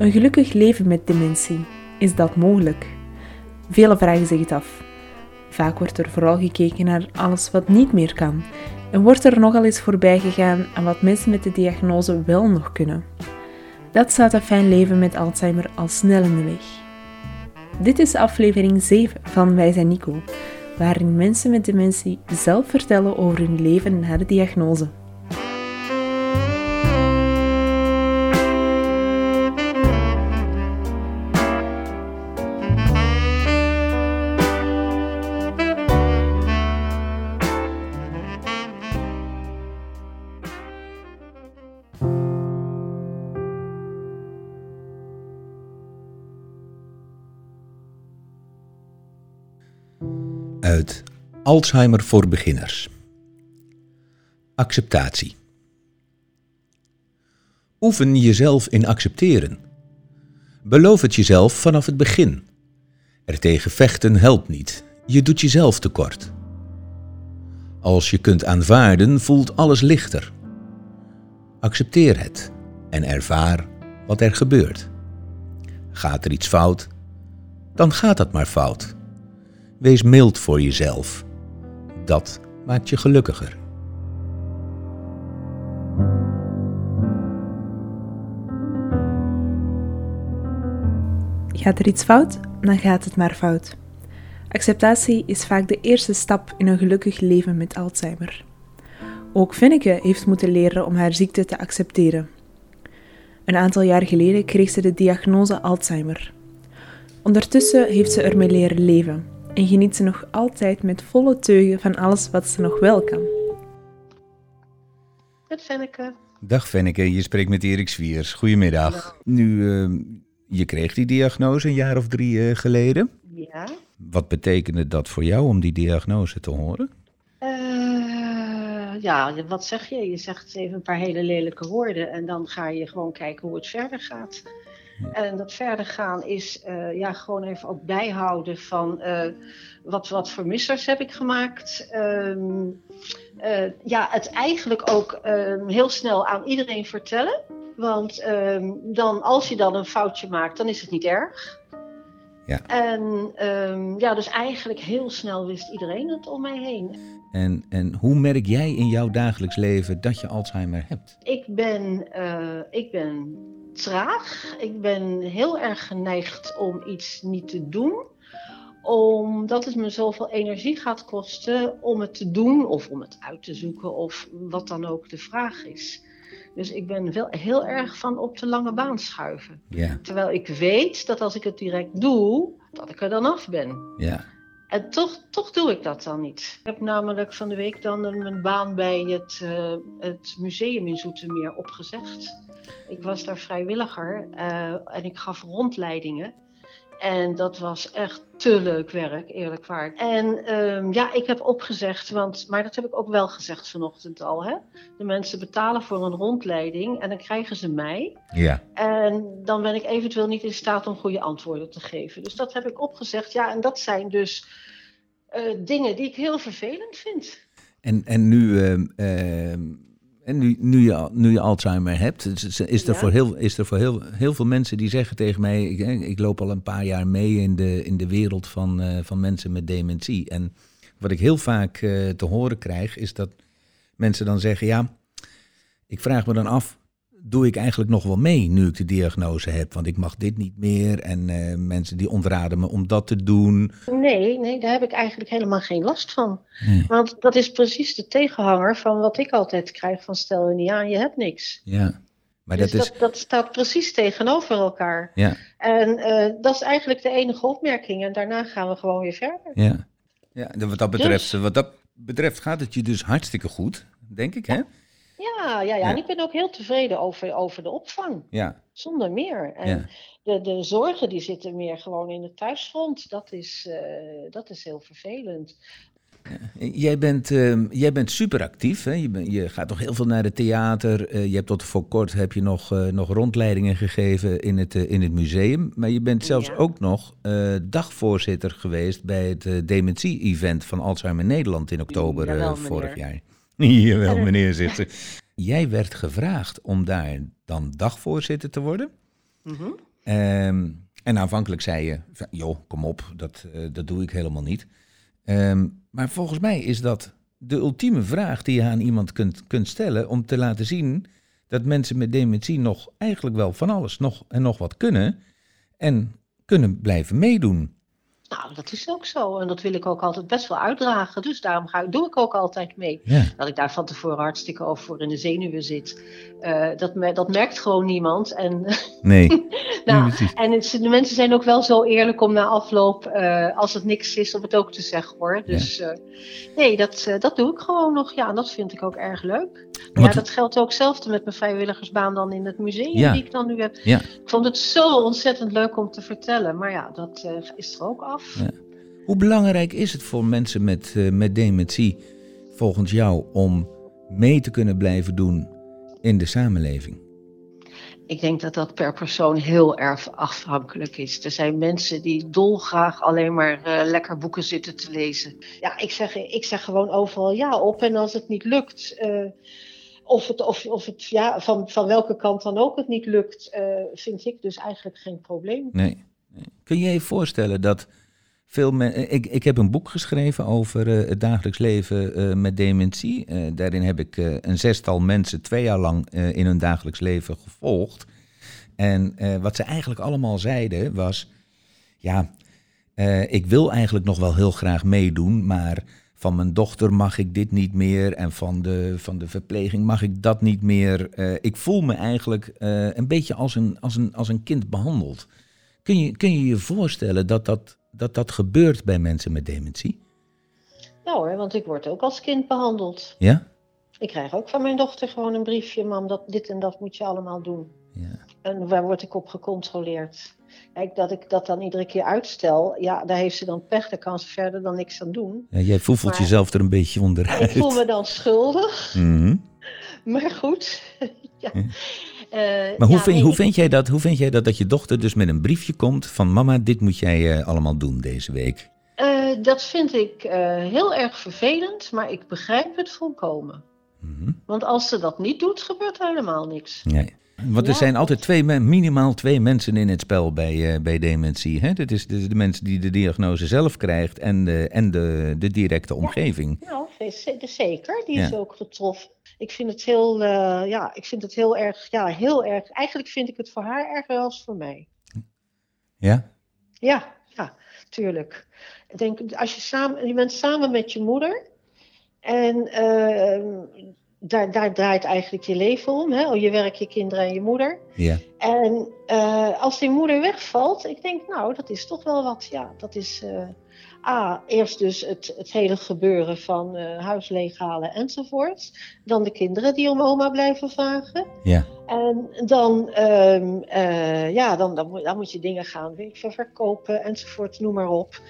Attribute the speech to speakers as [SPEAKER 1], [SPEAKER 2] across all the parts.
[SPEAKER 1] Een gelukkig leven met dementie, is dat mogelijk? Vele vragen zich het af. Vaak wordt er vooral gekeken naar alles wat niet meer kan en wordt er nogal eens voorbij gegaan aan wat mensen met de diagnose wel nog kunnen. Dat staat een fijn leven met Alzheimer al snel in de weg. Dit is aflevering 7 van Wij zijn Nico, waarin mensen met dementie zelf vertellen over hun leven na de diagnose.
[SPEAKER 2] Uit Alzheimer voor beginners. Acceptatie. Oefen jezelf in accepteren. Beloof het jezelf vanaf het begin. Er tegen vechten helpt niet, je doet jezelf tekort. Als je kunt aanvaarden, voelt alles lichter. Accepteer het en ervaar wat er gebeurt. Gaat er iets fout, dan gaat dat maar fout. Wees mild voor jezelf. Dat maakt je gelukkiger.
[SPEAKER 1] Gaat er iets fout, dan gaat het maar fout. Acceptatie is vaak de eerste stap in een gelukkig leven met Alzheimer. Ook Finneke heeft moeten leren om haar ziekte te accepteren. Een aantal jaar geleden kreeg ze de diagnose Alzheimer. Ondertussen heeft ze ermee leren leven en geniet ze nog altijd met volle teugen van alles wat ze nog wel kan.
[SPEAKER 3] Met Fenneke.
[SPEAKER 2] Dag Fenneke, je spreekt met Erik Zwiers. Goedemiddag. Nu, uh, je kreeg die diagnose een jaar of drie uh, geleden.
[SPEAKER 3] Ja.
[SPEAKER 2] Wat betekende dat voor jou om die diagnose te horen?
[SPEAKER 3] Uh, ja, wat zeg je? Je zegt even een paar hele lelijke woorden en dan ga je gewoon kijken hoe het verder gaat. En dat verder gaan is uh, ja, gewoon even ook bijhouden van uh, wat, wat voor missers heb ik gemaakt. Um, uh, ja, het eigenlijk ook um, heel snel aan iedereen vertellen. Want um, dan, als je dan een foutje maakt, dan is het niet erg.
[SPEAKER 2] Ja.
[SPEAKER 3] En ja, dus eigenlijk heel snel wist iedereen het om mij heen.
[SPEAKER 2] En, en hoe merk jij in jouw dagelijks leven dat je Alzheimer hebt?
[SPEAKER 3] Ik ben, ik ben traag. Ik ben heel erg geneigd om iets niet te doen omdat het me zoveel energie gaat kosten om het te doen of om het uit te zoeken of wat dan ook de vraag is. Dus ik ben wel heel erg van op de lange baan schuiven. Terwijl ik weet dat als ik het direct doe, dat ik er dan af ben.
[SPEAKER 2] Ja.
[SPEAKER 3] En toch, toch doe ik dat dan niet. Ik heb namelijk van de week dan mijn baan bij het, uh, het museum in Zoetermeer opgezegd. Ik was daar vrijwilliger uh, en ik gaf rondleidingen. En dat was echt te leuk werk, eerlijk waar. En um, ja, ik heb opgezegd, want, maar dat heb ik ook wel gezegd vanochtend al. Hè? De mensen betalen voor een rondleiding en dan krijgen ze mij.
[SPEAKER 2] Ja.
[SPEAKER 3] En dan ben ik eventueel niet in staat om goede antwoorden te geven. Dus dat heb ik opgezegd. Ja, en dat zijn dus uh, dingen die ik heel vervelend vind.
[SPEAKER 2] En, en nu. Uh, en nu, nu, je, nu je Alzheimer hebt, is er, ja. voor, heel, is er voor heel, heel veel mensen die zeggen tegen mij: ik, ik loop al een paar jaar mee in de, in de wereld van, uh, van mensen met dementie. En wat ik heel vaak uh, te horen krijg, is dat mensen dan zeggen: Ja, ik vraag me dan af, doe ik eigenlijk nog wel mee nu ik de diagnose heb? Want ik mag dit niet meer en uh, mensen die ontraden me om dat te doen.
[SPEAKER 3] Nee, nee, daar heb ik eigenlijk helemaal geen last van. Nee. Want dat is precies de tegenhanger van wat ik altijd krijg van stel je niet aan, je hebt niks.
[SPEAKER 2] Ja. Maar
[SPEAKER 3] dus
[SPEAKER 2] dat, is...
[SPEAKER 3] dat, dat staat precies tegenover elkaar.
[SPEAKER 2] Ja.
[SPEAKER 3] En uh, dat is eigenlijk de enige opmerking. En daarna gaan we gewoon weer verder.
[SPEAKER 2] Ja, ja wat, dat betreft, dus... wat dat betreft gaat het je dus hartstikke goed, denk ik, hè?
[SPEAKER 3] Ja, ja, ja. En ik ben ook heel tevreden over, over de opvang.
[SPEAKER 2] Ja.
[SPEAKER 3] Zonder meer. En
[SPEAKER 2] Ja.
[SPEAKER 3] de, de zorgen die zitten meer gewoon in het thuisfront. Dat is, uh, dat is heel vervelend.
[SPEAKER 2] Jij bent, uh, jij bent super actief. Hè? Je, ben, je, gaat toch heel veel naar het theater. Uh, je hebt tot voor kort heb je nog, uh, nog rondleidingen gegeven in het, in het museum. Maar je bent zelfs
[SPEAKER 3] Ja.
[SPEAKER 2] ook nog dagvoorzitter geweest bij het dementie-event van Alzheimer Nederland in oktober
[SPEAKER 3] Jawel,
[SPEAKER 2] vorig
[SPEAKER 3] meneer.
[SPEAKER 2] jaar. Jawel, meneer, zegt ze. Jij werd gevraagd om daar dan dagvoorzitter te worden.
[SPEAKER 3] Mhm.
[SPEAKER 2] Ehm, en aanvankelijk zei je, joh, kom op, dat, eh, dat doe ik helemaal niet. Ehm, maar volgens mij is dat de ultieme vraag die je aan iemand kunt, kunt stellen om te laten zien dat mensen met dementie nog eigenlijk wel van alles nog en nog wat kunnen en kunnen blijven meedoen.
[SPEAKER 3] Nou, dat is ook zo. En dat wil ik ook altijd best wel uitdragen. Dus daarom ga, doe ik ook altijd mee.
[SPEAKER 2] Ja.
[SPEAKER 3] Dat ik daar van tevoren hartstikke over voor in de zenuwen zit. Uh, dat, me, dat merkt gewoon niemand. En,
[SPEAKER 2] Nee.
[SPEAKER 3] nou, en het, de mensen zijn ook wel zo eerlijk om na afloop, uh, als het niks is, om het ook te zeggen hoor. Dus ja. uh, nee, dat, dat doe ik gewoon nog. Ja, en dat vind ik ook erg leuk. Maar ja, dat geldt ook hetzelfde met mijn vrijwilligersbaan dan in het museum
[SPEAKER 2] Ja.
[SPEAKER 3] die ik dan nu heb.
[SPEAKER 2] Ja.
[SPEAKER 3] Ik vond het zo ontzettend leuk om te vertellen. Maar ja, dat is er ook af.
[SPEAKER 2] Ja. Hoe belangrijk is het voor mensen met, uh, met dementie, volgens jou, om mee te kunnen blijven doen in de samenleving?
[SPEAKER 3] Ik denk dat dat per persoon heel erg afhankelijk is. Er zijn mensen die dolgraag alleen maar uh, lekker boeken zitten te lezen. Ja, ik zeg, ik zeg gewoon overal ja op. En als het niet lukt, uh, of het, of, of het ja, van, van welke kant dan ook het niet lukt, uh, vind ik dus eigenlijk geen probleem.
[SPEAKER 2] Nee. nee. Kun je je voorstellen dat veel mensen. Ik, ik heb een boek geschreven over uh, het dagelijks leven uh, met dementie. Daarin heb ik een zestal mensen twee jaar lang in hun dagelijks leven gevolgd. En wat ze eigenlijk allemaal zeiden was: ja, ik wil eigenlijk nog wel heel graag meedoen, maar van mijn dochter mag ik dit niet meer en van de, van de verpleging mag ik dat niet meer. ik voel me eigenlijk een beetje als een, als een, als een kind behandeld. Kun je, kun je je voorstellen dat dat dat dat gebeurt bij mensen met dementie?
[SPEAKER 3] Ja hoor, want ik word ook als kind behandeld.
[SPEAKER 2] Ja?
[SPEAKER 3] Ik krijg ook van mijn dochter gewoon een briefje, mam, dat dit en dat moet je allemaal doen.
[SPEAKER 2] Ja.
[SPEAKER 3] En waar word ik op gecontroleerd? Kijk, dat ik dat dan iedere keer uitstel, ja, daar heeft ze dan pech, daar kan ze verder dan niks aan doen.
[SPEAKER 2] Ja, jij voelt jezelf er een beetje onderuit.
[SPEAKER 3] Ik voel me dan schuldig,
[SPEAKER 2] Mhm.
[SPEAKER 3] maar goed. ja.
[SPEAKER 2] Ja.
[SPEAKER 3] Eh,
[SPEAKER 2] Maar hoe,
[SPEAKER 3] ja,
[SPEAKER 2] vind,
[SPEAKER 3] nee,
[SPEAKER 2] hoe, vind jij dat, hoe vind jij dat dat je dochter dus met een briefje komt van mama, dit moet jij eh, allemaal doen deze week?
[SPEAKER 3] eh, dat vind ik heel erg vervelend, maar ik begrijp het volkomen.
[SPEAKER 2] Mhm.
[SPEAKER 3] Want als ze dat niet doet, gebeurt helemaal niks.
[SPEAKER 2] Nee. Want er
[SPEAKER 3] Ja.
[SPEAKER 2] zijn altijd twee, minimaal twee mensen in het spel bij, eh, bij dementie. Hè? Dat is de, de mensen die de diagnose zelf krijgt en de, en de, de directe omgeving.
[SPEAKER 3] Nou, z- zeker. Die is
[SPEAKER 2] Ja.
[SPEAKER 3] ook getroffen. Ik vind het heel, eh, ja, ik vind het heel erg, ja, heel erg. Eigenlijk vind ik het voor haar erger als voor mij.
[SPEAKER 2] Ja?
[SPEAKER 3] Ja, ja, tuurlijk. Ik denk, als je samen, je bent samen met je moeder en ehm, daar, daar draait eigenlijk je leven om. Hè? Je werk, je kinderen en je moeder.
[SPEAKER 2] Ja.
[SPEAKER 3] En eh, als die moeder wegvalt, ik denk, nou, dat is toch wel wat. Ja, dat is. eh A, eerst dus het, het hele gebeuren van eh huis leeghalen enzovoort. Dan de kinderen die om oma blijven vragen.
[SPEAKER 2] Ja.
[SPEAKER 3] En dan, ehm, eh, ja, dan, dan, moet- dan moet je dingen gaan weet ik veel, verkopen enzovoort, noem maar op.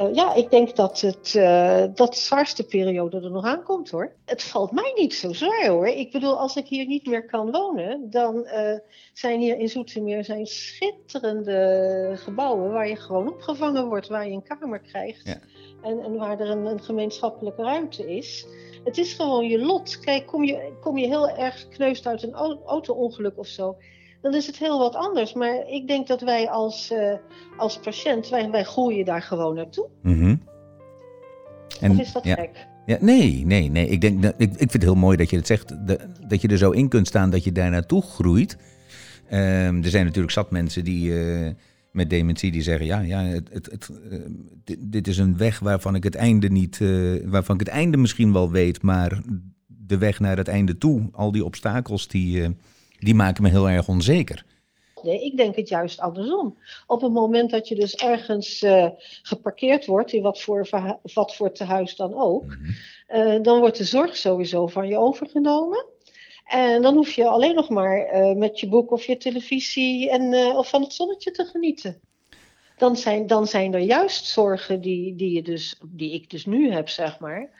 [SPEAKER 3] Eh, ja, ik denk dat het, eh, dat de zwaarste periode er nog aankomt hoor. Het valt mij niet zo zwaar hoor. Ik bedoel, als ik hier niet meer kan wonen, dan eh, zijn hier in Zoetermeer zijn schitterende gebouwen waar je gewoon opgevangen wordt, waar je een kamer krijgt.
[SPEAKER 2] Ja.
[SPEAKER 3] En, en waar er een, een gemeenschappelijke ruimte is. Het is gewoon je lot. Kijk, kom je, kom je heel erg gekneusd uit een au- auto-ongeluk of zo, dan is het heel wat anders. Maar ik denk dat wij als, eh, als patiënt, wij, wij groeien daar gewoon naartoe.
[SPEAKER 2] Mhm. En-
[SPEAKER 3] of is dat
[SPEAKER 2] ja.
[SPEAKER 3] gek?
[SPEAKER 2] Ja, nee, nee, nee. Ik, denk, dat- ik, ik vind het heel mooi dat je het zegt, de- dat je er zo in kunt staan dat je daar naartoe groeit. Ehm, er zijn natuurlijk zat mensen die eh, met dementie die zeggen, ja, ja het, het, het, eh, dit, dit is een weg waarvan ik het einde niet, waarvan ik het einde misschien wel weet, maar de weg naar het einde toe, al die obstakels, die, die maken me heel erg onzeker.
[SPEAKER 3] Nee, ik denk het juist andersom. Op het moment dat je dus ergens eh, geparkeerd wordt, in wat voor, wat voor tehuis dan ook,
[SPEAKER 2] Mhm.
[SPEAKER 3] eh, dan wordt de zorg sowieso van je overgenomen. En dan hoef je alleen nog maar eh, met je boek of je televisie en, of van het zonnetje te genieten. Dan zijn, dan zijn er juist zorgen die, die, je dus, die ik dus nu heb, zeg maar.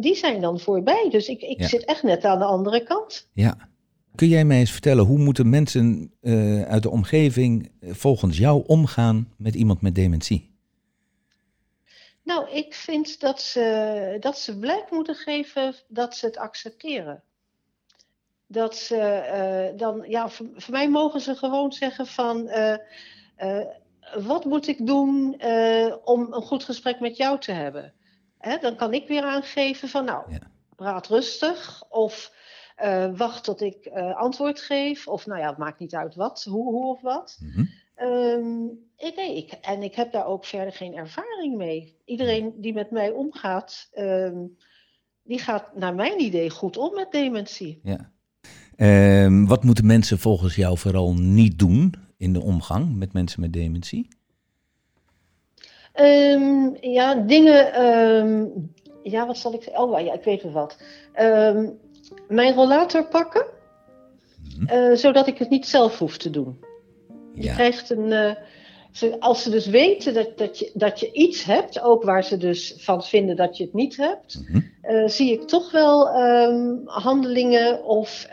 [SPEAKER 3] die zijn dan voorbij. Dus ik, ik
[SPEAKER 2] Ja.
[SPEAKER 3] zit echt net aan de andere kant.
[SPEAKER 2] Ja. Kun jij mij eens vertellen, hoe moeten mensen eh, uit de omgeving eh, volgens jou omgaan met iemand met dementie?
[SPEAKER 3] Nou, ik vind dat ze, dat ze blijk moeten geven dat ze het accepteren. dat ze eh, dan, ja, voor, voor mij mogen ze gewoon zeggen van, wat moet ik doen om een goed gesprek met jou te hebben? Hè, dan kan ik weer aangeven van, nou,
[SPEAKER 2] Ja.
[SPEAKER 3] praat rustig of eh, wacht tot ik eh, antwoord geef. Of nou ja, het maakt niet uit wat, hoe, hoe of wat.
[SPEAKER 2] Mhm.
[SPEAKER 3] Ehm, ik, nee, ik, en ik heb daar ook verder geen ervaring mee. Iedereen die met mij omgaat, ehm, die gaat naar mijn idee goed om met dementie.
[SPEAKER 2] Ja. Ehm, wat moeten mensen volgens jou vooral niet doen in de omgang met mensen met dementie?
[SPEAKER 3] Ja, dingen. ja, wat zal ik zeggen? Oh ja, ik weet wel wat. Ehm, mijn rollator pakken,
[SPEAKER 2] Mhm.
[SPEAKER 3] eh, zodat ik het niet zelf hoef te doen. Je
[SPEAKER 2] Ja.
[SPEAKER 3] krijgt een. eh, ze, als ze dus weten dat, dat, je, dat je iets hebt, ook waar ze dus van vinden dat je het niet hebt,
[SPEAKER 2] Mhm.
[SPEAKER 3] eh, zie ik toch wel ehm, handelingen of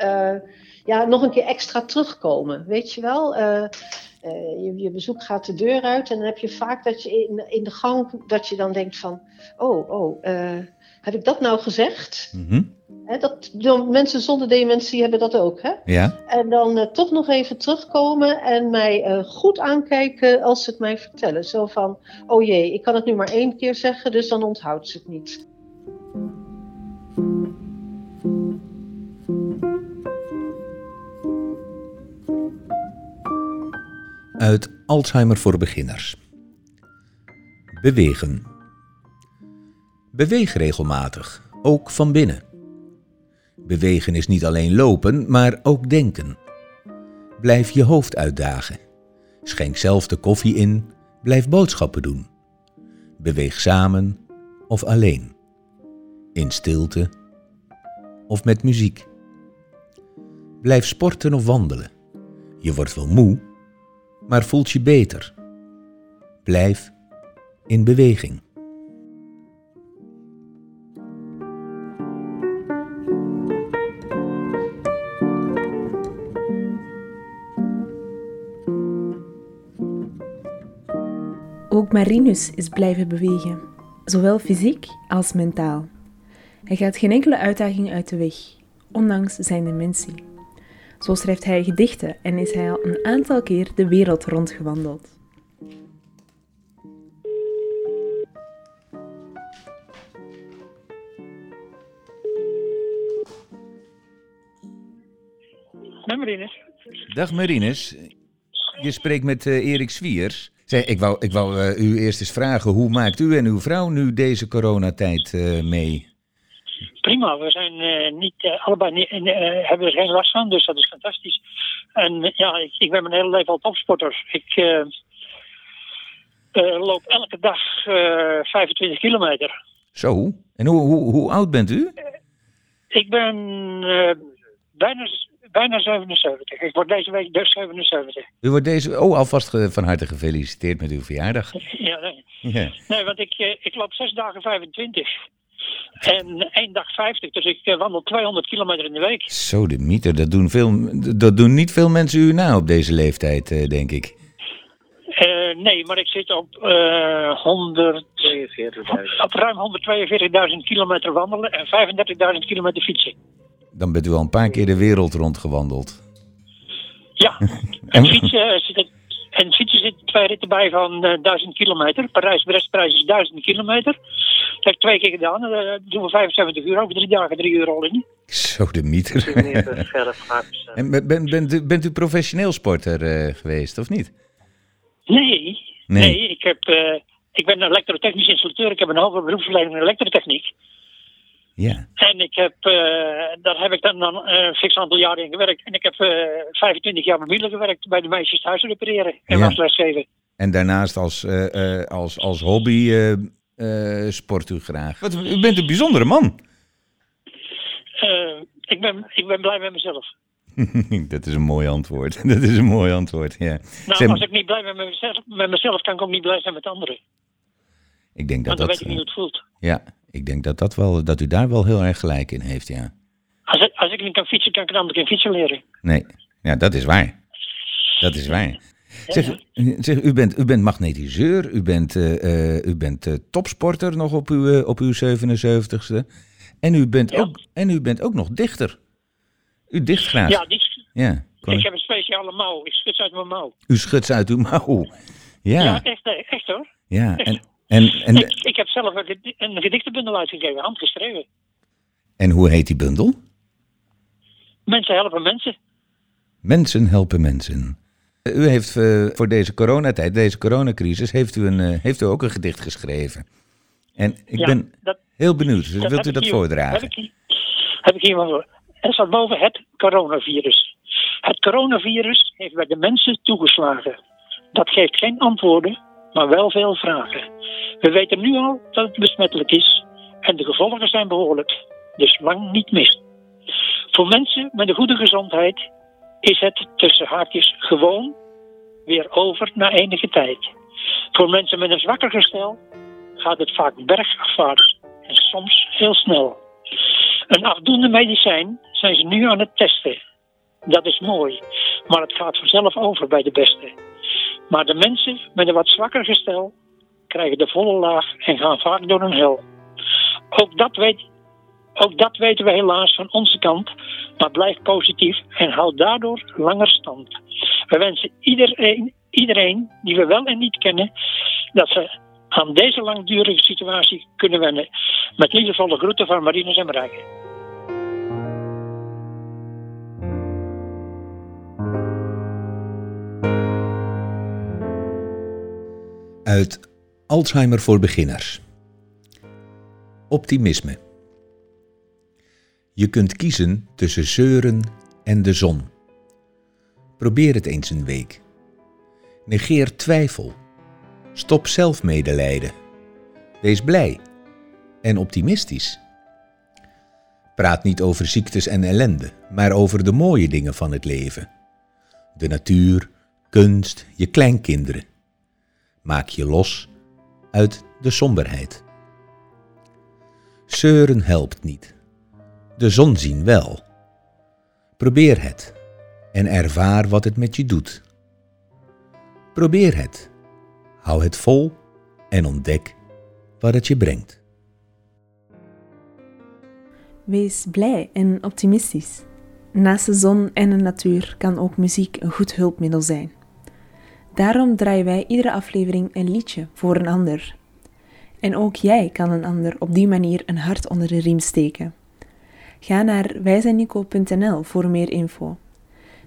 [SPEAKER 3] ja, nog een keer extra terugkomen. Weet je wel? Je, je bezoek gaat de deur uit en dan heb je vaak dat je in, in de gang dat je dan denkt van, oh, oh, heb ik dat nou gezegd?
[SPEAKER 2] Mhm.
[SPEAKER 3] Dat, mensen zonder dementie hebben dat ook, hè?
[SPEAKER 2] Ja.
[SPEAKER 3] En dan eh, toch nog even terugkomen en mij eh, goed aankijken als ze het mij vertellen. Zo van, oh jee, ik kan het nu maar één keer zeggen, dus dan onthoudt ze het niet.
[SPEAKER 2] Uit Alzheimer voor beginners. Bewegen. Beweeg regelmatig, ook van binnen. Bewegen is niet alleen lopen, maar ook denken. Blijf je hoofd uitdagen. Schenk zelf de koffie in, blijf boodschappen doen. Beweeg samen of alleen. In stilte of met muziek. Blijf sporten of wandelen. Je wordt wel moe, maar voelt je beter. Blijf in beweging.
[SPEAKER 1] Ook Marinus is blijven bewegen, zowel fysiek als mentaal. Hij gaat geen enkele uitdaging uit de weg, ondanks zijn dementie. Zo schrijft hij gedichten en is hij al een aantal keer de wereld rondgewandeld.
[SPEAKER 4] Met Marinus.
[SPEAKER 2] Dag Marinus, je spreekt met eh, Erik Zwiers. Zeg, ik wou, ik wou eh, u eerst eens vragen, hoe maakt u en uw vrouw nu deze coronatijd eh, mee?
[SPEAKER 4] Prima, we zijn eh, niet, allebei niet, hebben er geen last van, dus dat is fantastisch. En ja, ik, ik ben mijn hele leven al topsporter. Ik loop elke dag eh 25 kilometer.
[SPEAKER 2] Zo, en hoe, hoe, hoe oud bent u?
[SPEAKER 4] Ik ben bijna, bijna 77. Ik word deze week dus 77.
[SPEAKER 2] U wordt deze, oh alvast ge- van harte gefeliciteerd met uw verjaardag.
[SPEAKER 4] Ja, nee.
[SPEAKER 2] Ja.
[SPEAKER 4] nee, want ik, eh, ik loop zes dagen 25. En één dag 50, dus ik eh, wandel 200 kilometer in de week.
[SPEAKER 2] Zo, de mieter, dat doen, veel, dat doen niet veel mensen u na op deze leeftijd, eh, denk ik.
[SPEAKER 4] Eh, nee, maar ik zit op, eh 100, op ruim 142.000 kilometer wandelen en 35.000 kilometer fietsen.
[SPEAKER 2] Dan bent u al een paar keer de wereld rondgewandeld.
[SPEAKER 4] Ja, en fietsen, eh, zit en fietsen zitten twee ritten bij van eh 1000 kilometer. Parijs-Brestprijs is 1000 kilometer. Dat heb ik twee keer gedaan. eh, doen we 75 uur over drie dagen, drie uur al in.
[SPEAKER 2] Zo, de mieter. en ben- ben- bent, u, bent u professioneel sporter eh, geweest, of niet?
[SPEAKER 4] Nee,
[SPEAKER 2] Nee.
[SPEAKER 4] nee. ik, heb, eh, ik ben een elektrotechnisch installateur. Ik heb een hoge beroepsverlening in elektrotechniek.
[SPEAKER 2] Ja.
[SPEAKER 4] En ik heb, eh, daar heb ik dan, dan eh, een fix aantal jaren in gewerkt. En ik heb eh 25 jaar met gewerkt bij de meisjes thuis repareren en
[SPEAKER 2] Ja.
[SPEAKER 4] was lesgeven.
[SPEAKER 2] En daarnaast als, eh, eh, als, als hobby eh, eh, sport u graag. Wat, u bent een bijzondere man.
[SPEAKER 4] Eh, ik, ben, ik ben blij met mezelf.
[SPEAKER 2] dat is een mooi antwoord. Dat is een mooi antwoord, ja.
[SPEAKER 4] Nou, als ik niet blij ben met mezelf, met mezelf, kan ik ook niet blij zijn met anderen.
[SPEAKER 2] ik denk dat
[SPEAKER 4] Want dan
[SPEAKER 2] dat,
[SPEAKER 4] weet ik niet hoe het voelt.
[SPEAKER 2] ja, ik denk dat, dat, wel, dat u daar wel heel erg gelijk in heeft, ja.
[SPEAKER 4] Als ik, als ik niet kan fietsen, kan ik een ander keer fietsen leren.
[SPEAKER 2] Nee, ja, dat is waar. Dat is waar. Zeg, zeg u, bent, u bent magnetiseur, u bent, eh, eh, u bent eh, topsporter nog op uw, op uw 77ste. En u bent,
[SPEAKER 4] Ja.
[SPEAKER 2] ook, en u bent ook nog dichter. U dicht graag?
[SPEAKER 4] Ja, die,
[SPEAKER 2] Ja,
[SPEAKER 4] ik
[SPEAKER 2] ik-
[SPEAKER 4] heb een speciale mouw. Ik schud ze uit mijn mouw.
[SPEAKER 2] U schudt ze uit uw mouw.
[SPEAKER 4] Ja,
[SPEAKER 2] Ja,
[SPEAKER 4] echt, echt hoor.
[SPEAKER 2] ja. En, en, en,
[SPEAKER 4] ik, ik heb zelf een, een gedichtenbundel uitgegeven, handgeschreven.
[SPEAKER 2] en hoe heet die bundel?
[SPEAKER 4] Mensen helpen mensen.
[SPEAKER 2] Mensen helpen mensen. U heeft eh, voor deze coronatijd, deze coronacrisis, heeft u, een, eh, heeft u ook een gedicht geschreven. En ik
[SPEAKER 4] Ja,
[SPEAKER 2] ben
[SPEAKER 4] dat-
[SPEAKER 2] heel benieuwd. Dus wilt u dat
[SPEAKER 4] hier-
[SPEAKER 2] voordragen?
[SPEAKER 4] Heb ik, hier, heb ik hier maar voor. Er staat boven het coronavirus. Het coronavirus heeft bij de mensen toegeslagen. Dat geeft geen antwoorden, maar wel veel vragen. We weten nu al dat het besmettelijk is en de gevolgen zijn behoorlijk, dus lang niet mis. Voor mensen met een goede gezondheid is het tussen haakjes gewoon weer over na enige tijd. Voor mensen met een zwakker gestel gaat het vaak bergafwaarts en soms heel snel. Een afdoende medicijn zijn ze nu aan het testen. Dat is mooi, maar het gaat vanzelf over bij de beste. Maar de mensen met een wat zwakker gestel krijgen de volle laag en gaan vaak door een hel. Ook dat, ook dat weten we helaas van onze kant, maar blijf positief en houd daardoor langer stand. We wensen iedereen, iedereen die we wel en niet kennen, dat ze aan deze langdurige situatie kunnen wennen. Met liefdevolle groeten van Marines en Marijke.
[SPEAKER 2] Uit Alzheimer voor beginners. Optimisme. Je kunt kiezen tussen zeuren en de zon. Probeer het eens een week. Negeer twijfel. Stop zelfmedelijden. Wees blij en optimistisch. Praat niet over ziektes en ellende, maar over de mooie dingen van het leven. De natuur, kunst, je kleinkinderen. Maak je los uit de somberheid. Zeuren helpt niet. De zon zien wel. Probeer het en ervaar wat het met je doet. Probeer het. Hou het vol en ontdek wat het je brengt.
[SPEAKER 1] Wees blij en optimistisch. Naast de zon en de natuur kan ook muziek een goed hulpmiddel zijn. Daarom draaien wij iedere aflevering een liedje voor een ander. En ook jij kan een ander op die manier een hart onder de riem steken. Ga naar wijzennico.nl voor meer info.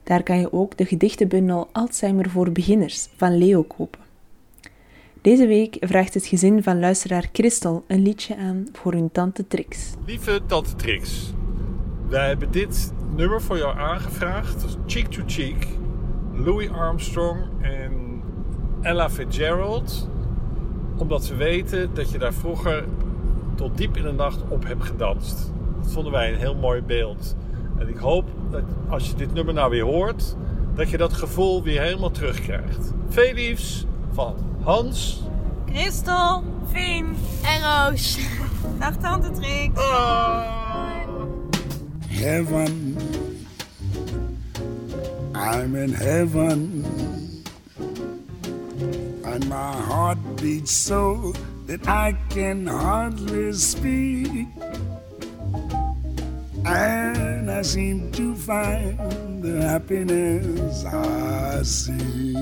[SPEAKER 1] Daar kan je ook de gedichtenbundel Alzheimer voor beginners van Leo kopen. Deze week vraagt het gezin van luisteraar Christel een liedje aan voor hun tante Trix.
[SPEAKER 5] Lieve Tante Trix, wij hebben dit nummer voor jou aangevraagd. Cheek to Cheek, Louis Armstrong en Ella Fitzgerald. Omdat we weten dat je daar vroeger tot diep in de nacht op hebt gedanst. Dat vonden wij een heel mooi beeld. En ik hoop dat als je dit nummer nou weer hoort, dat je dat gevoel weer helemaal terugkrijgt. Veel liefs van Hans.
[SPEAKER 6] Christel, Vien en Roos. Dag Tante Trix.
[SPEAKER 7] heaven. I'm in heaven. And my heart beats so that I can hardly speak. And I seem to find the happiness I see.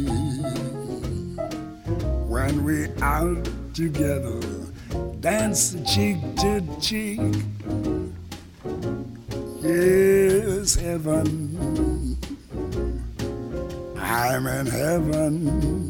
[SPEAKER 7] When we're out together, dance cheek to cheek. Yes, heaven. I'm in heaven.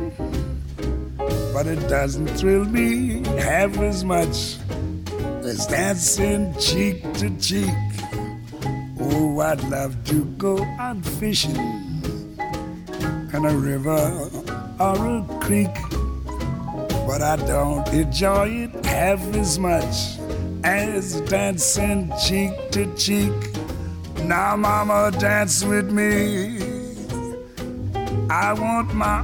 [SPEAKER 7] But it doesn't thrill me half as much as dancing cheek to cheek. Oh, I'd love to go out fishing in a river or a creek. But I don't enjoy it half as much as dancing cheek to cheek. Now, mama, dance with me. I want my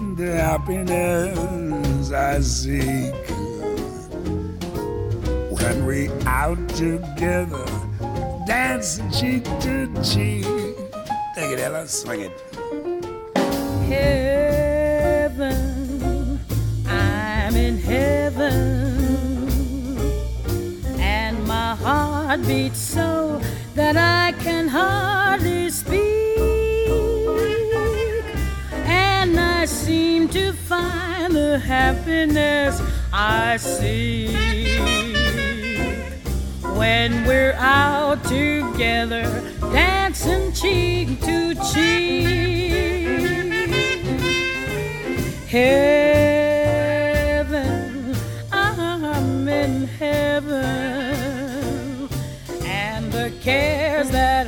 [SPEAKER 7] the happiness I seek when we out together, dancing cheek to cheek. Take it, Ella, swing it.
[SPEAKER 8] heaven. I'm in heaven. And my heart beats so that I can hardly I seem to find the happiness I seek when we're out together, dancing cheek to cheek. Heaven, I'm in heaven, and the cares that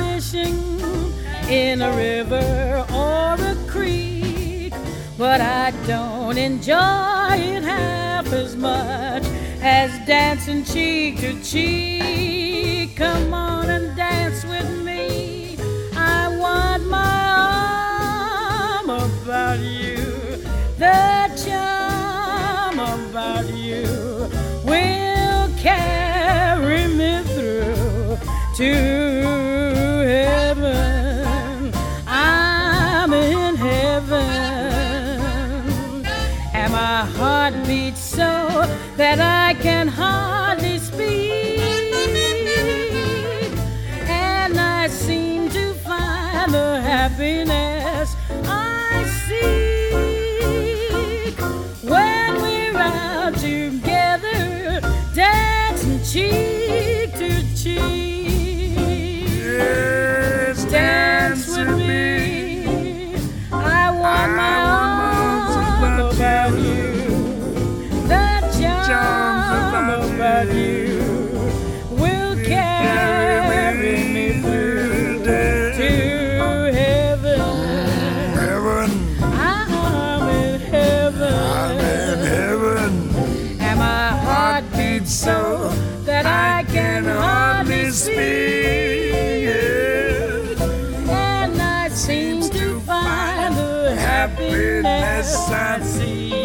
[SPEAKER 8] fishing in a river or a creek, but I don't enjoy it half as much as dancing cheek to cheek. Come on and dance with me. I want my arm about you, the charm about you will carry me through to happiness happiness I see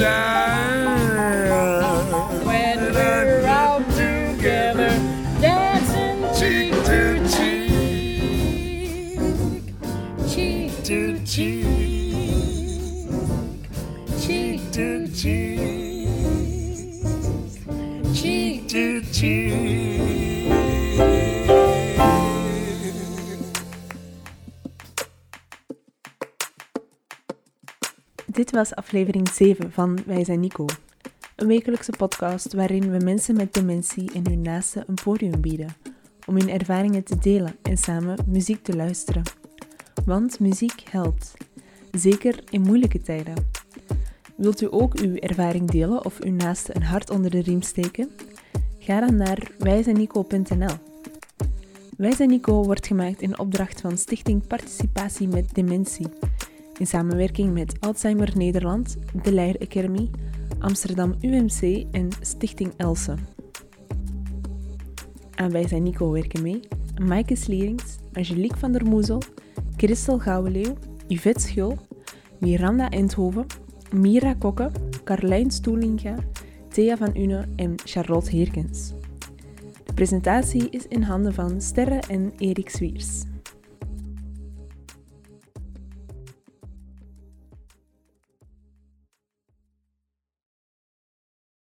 [SPEAKER 1] was aflevering 7 van Wij zijn Nico. Een wekelijkse podcast waarin we mensen met dementie en hun naasten een podium bieden om hun ervaringen te delen en samen muziek te luisteren. Want muziek helpt, zeker in moeilijke tijden. Wilt u ook uw ervaring delen of uw naaste een hart onder de riem steken? Ga dan naar wijzennico.nl. Wij zijn Nico wordt gemaakt in opdracht van Stichting Participatie met Dementie in samenwerking met Alzheimer Nederland, de Leir Academy, Amsterdam UMC en Stichting Else. Aan Wij zijn Nico werken mee Maaike Slierings, Angelique van der Moezel, Christel Gouweleeuw, Yvette Schul, Miranda Eindhoven, Mira Kokke, Carlijn Stoelinga, Thea van Une en Charlotte Heerkens. De presentatie is in handen van Sterre en Erik Zwiers.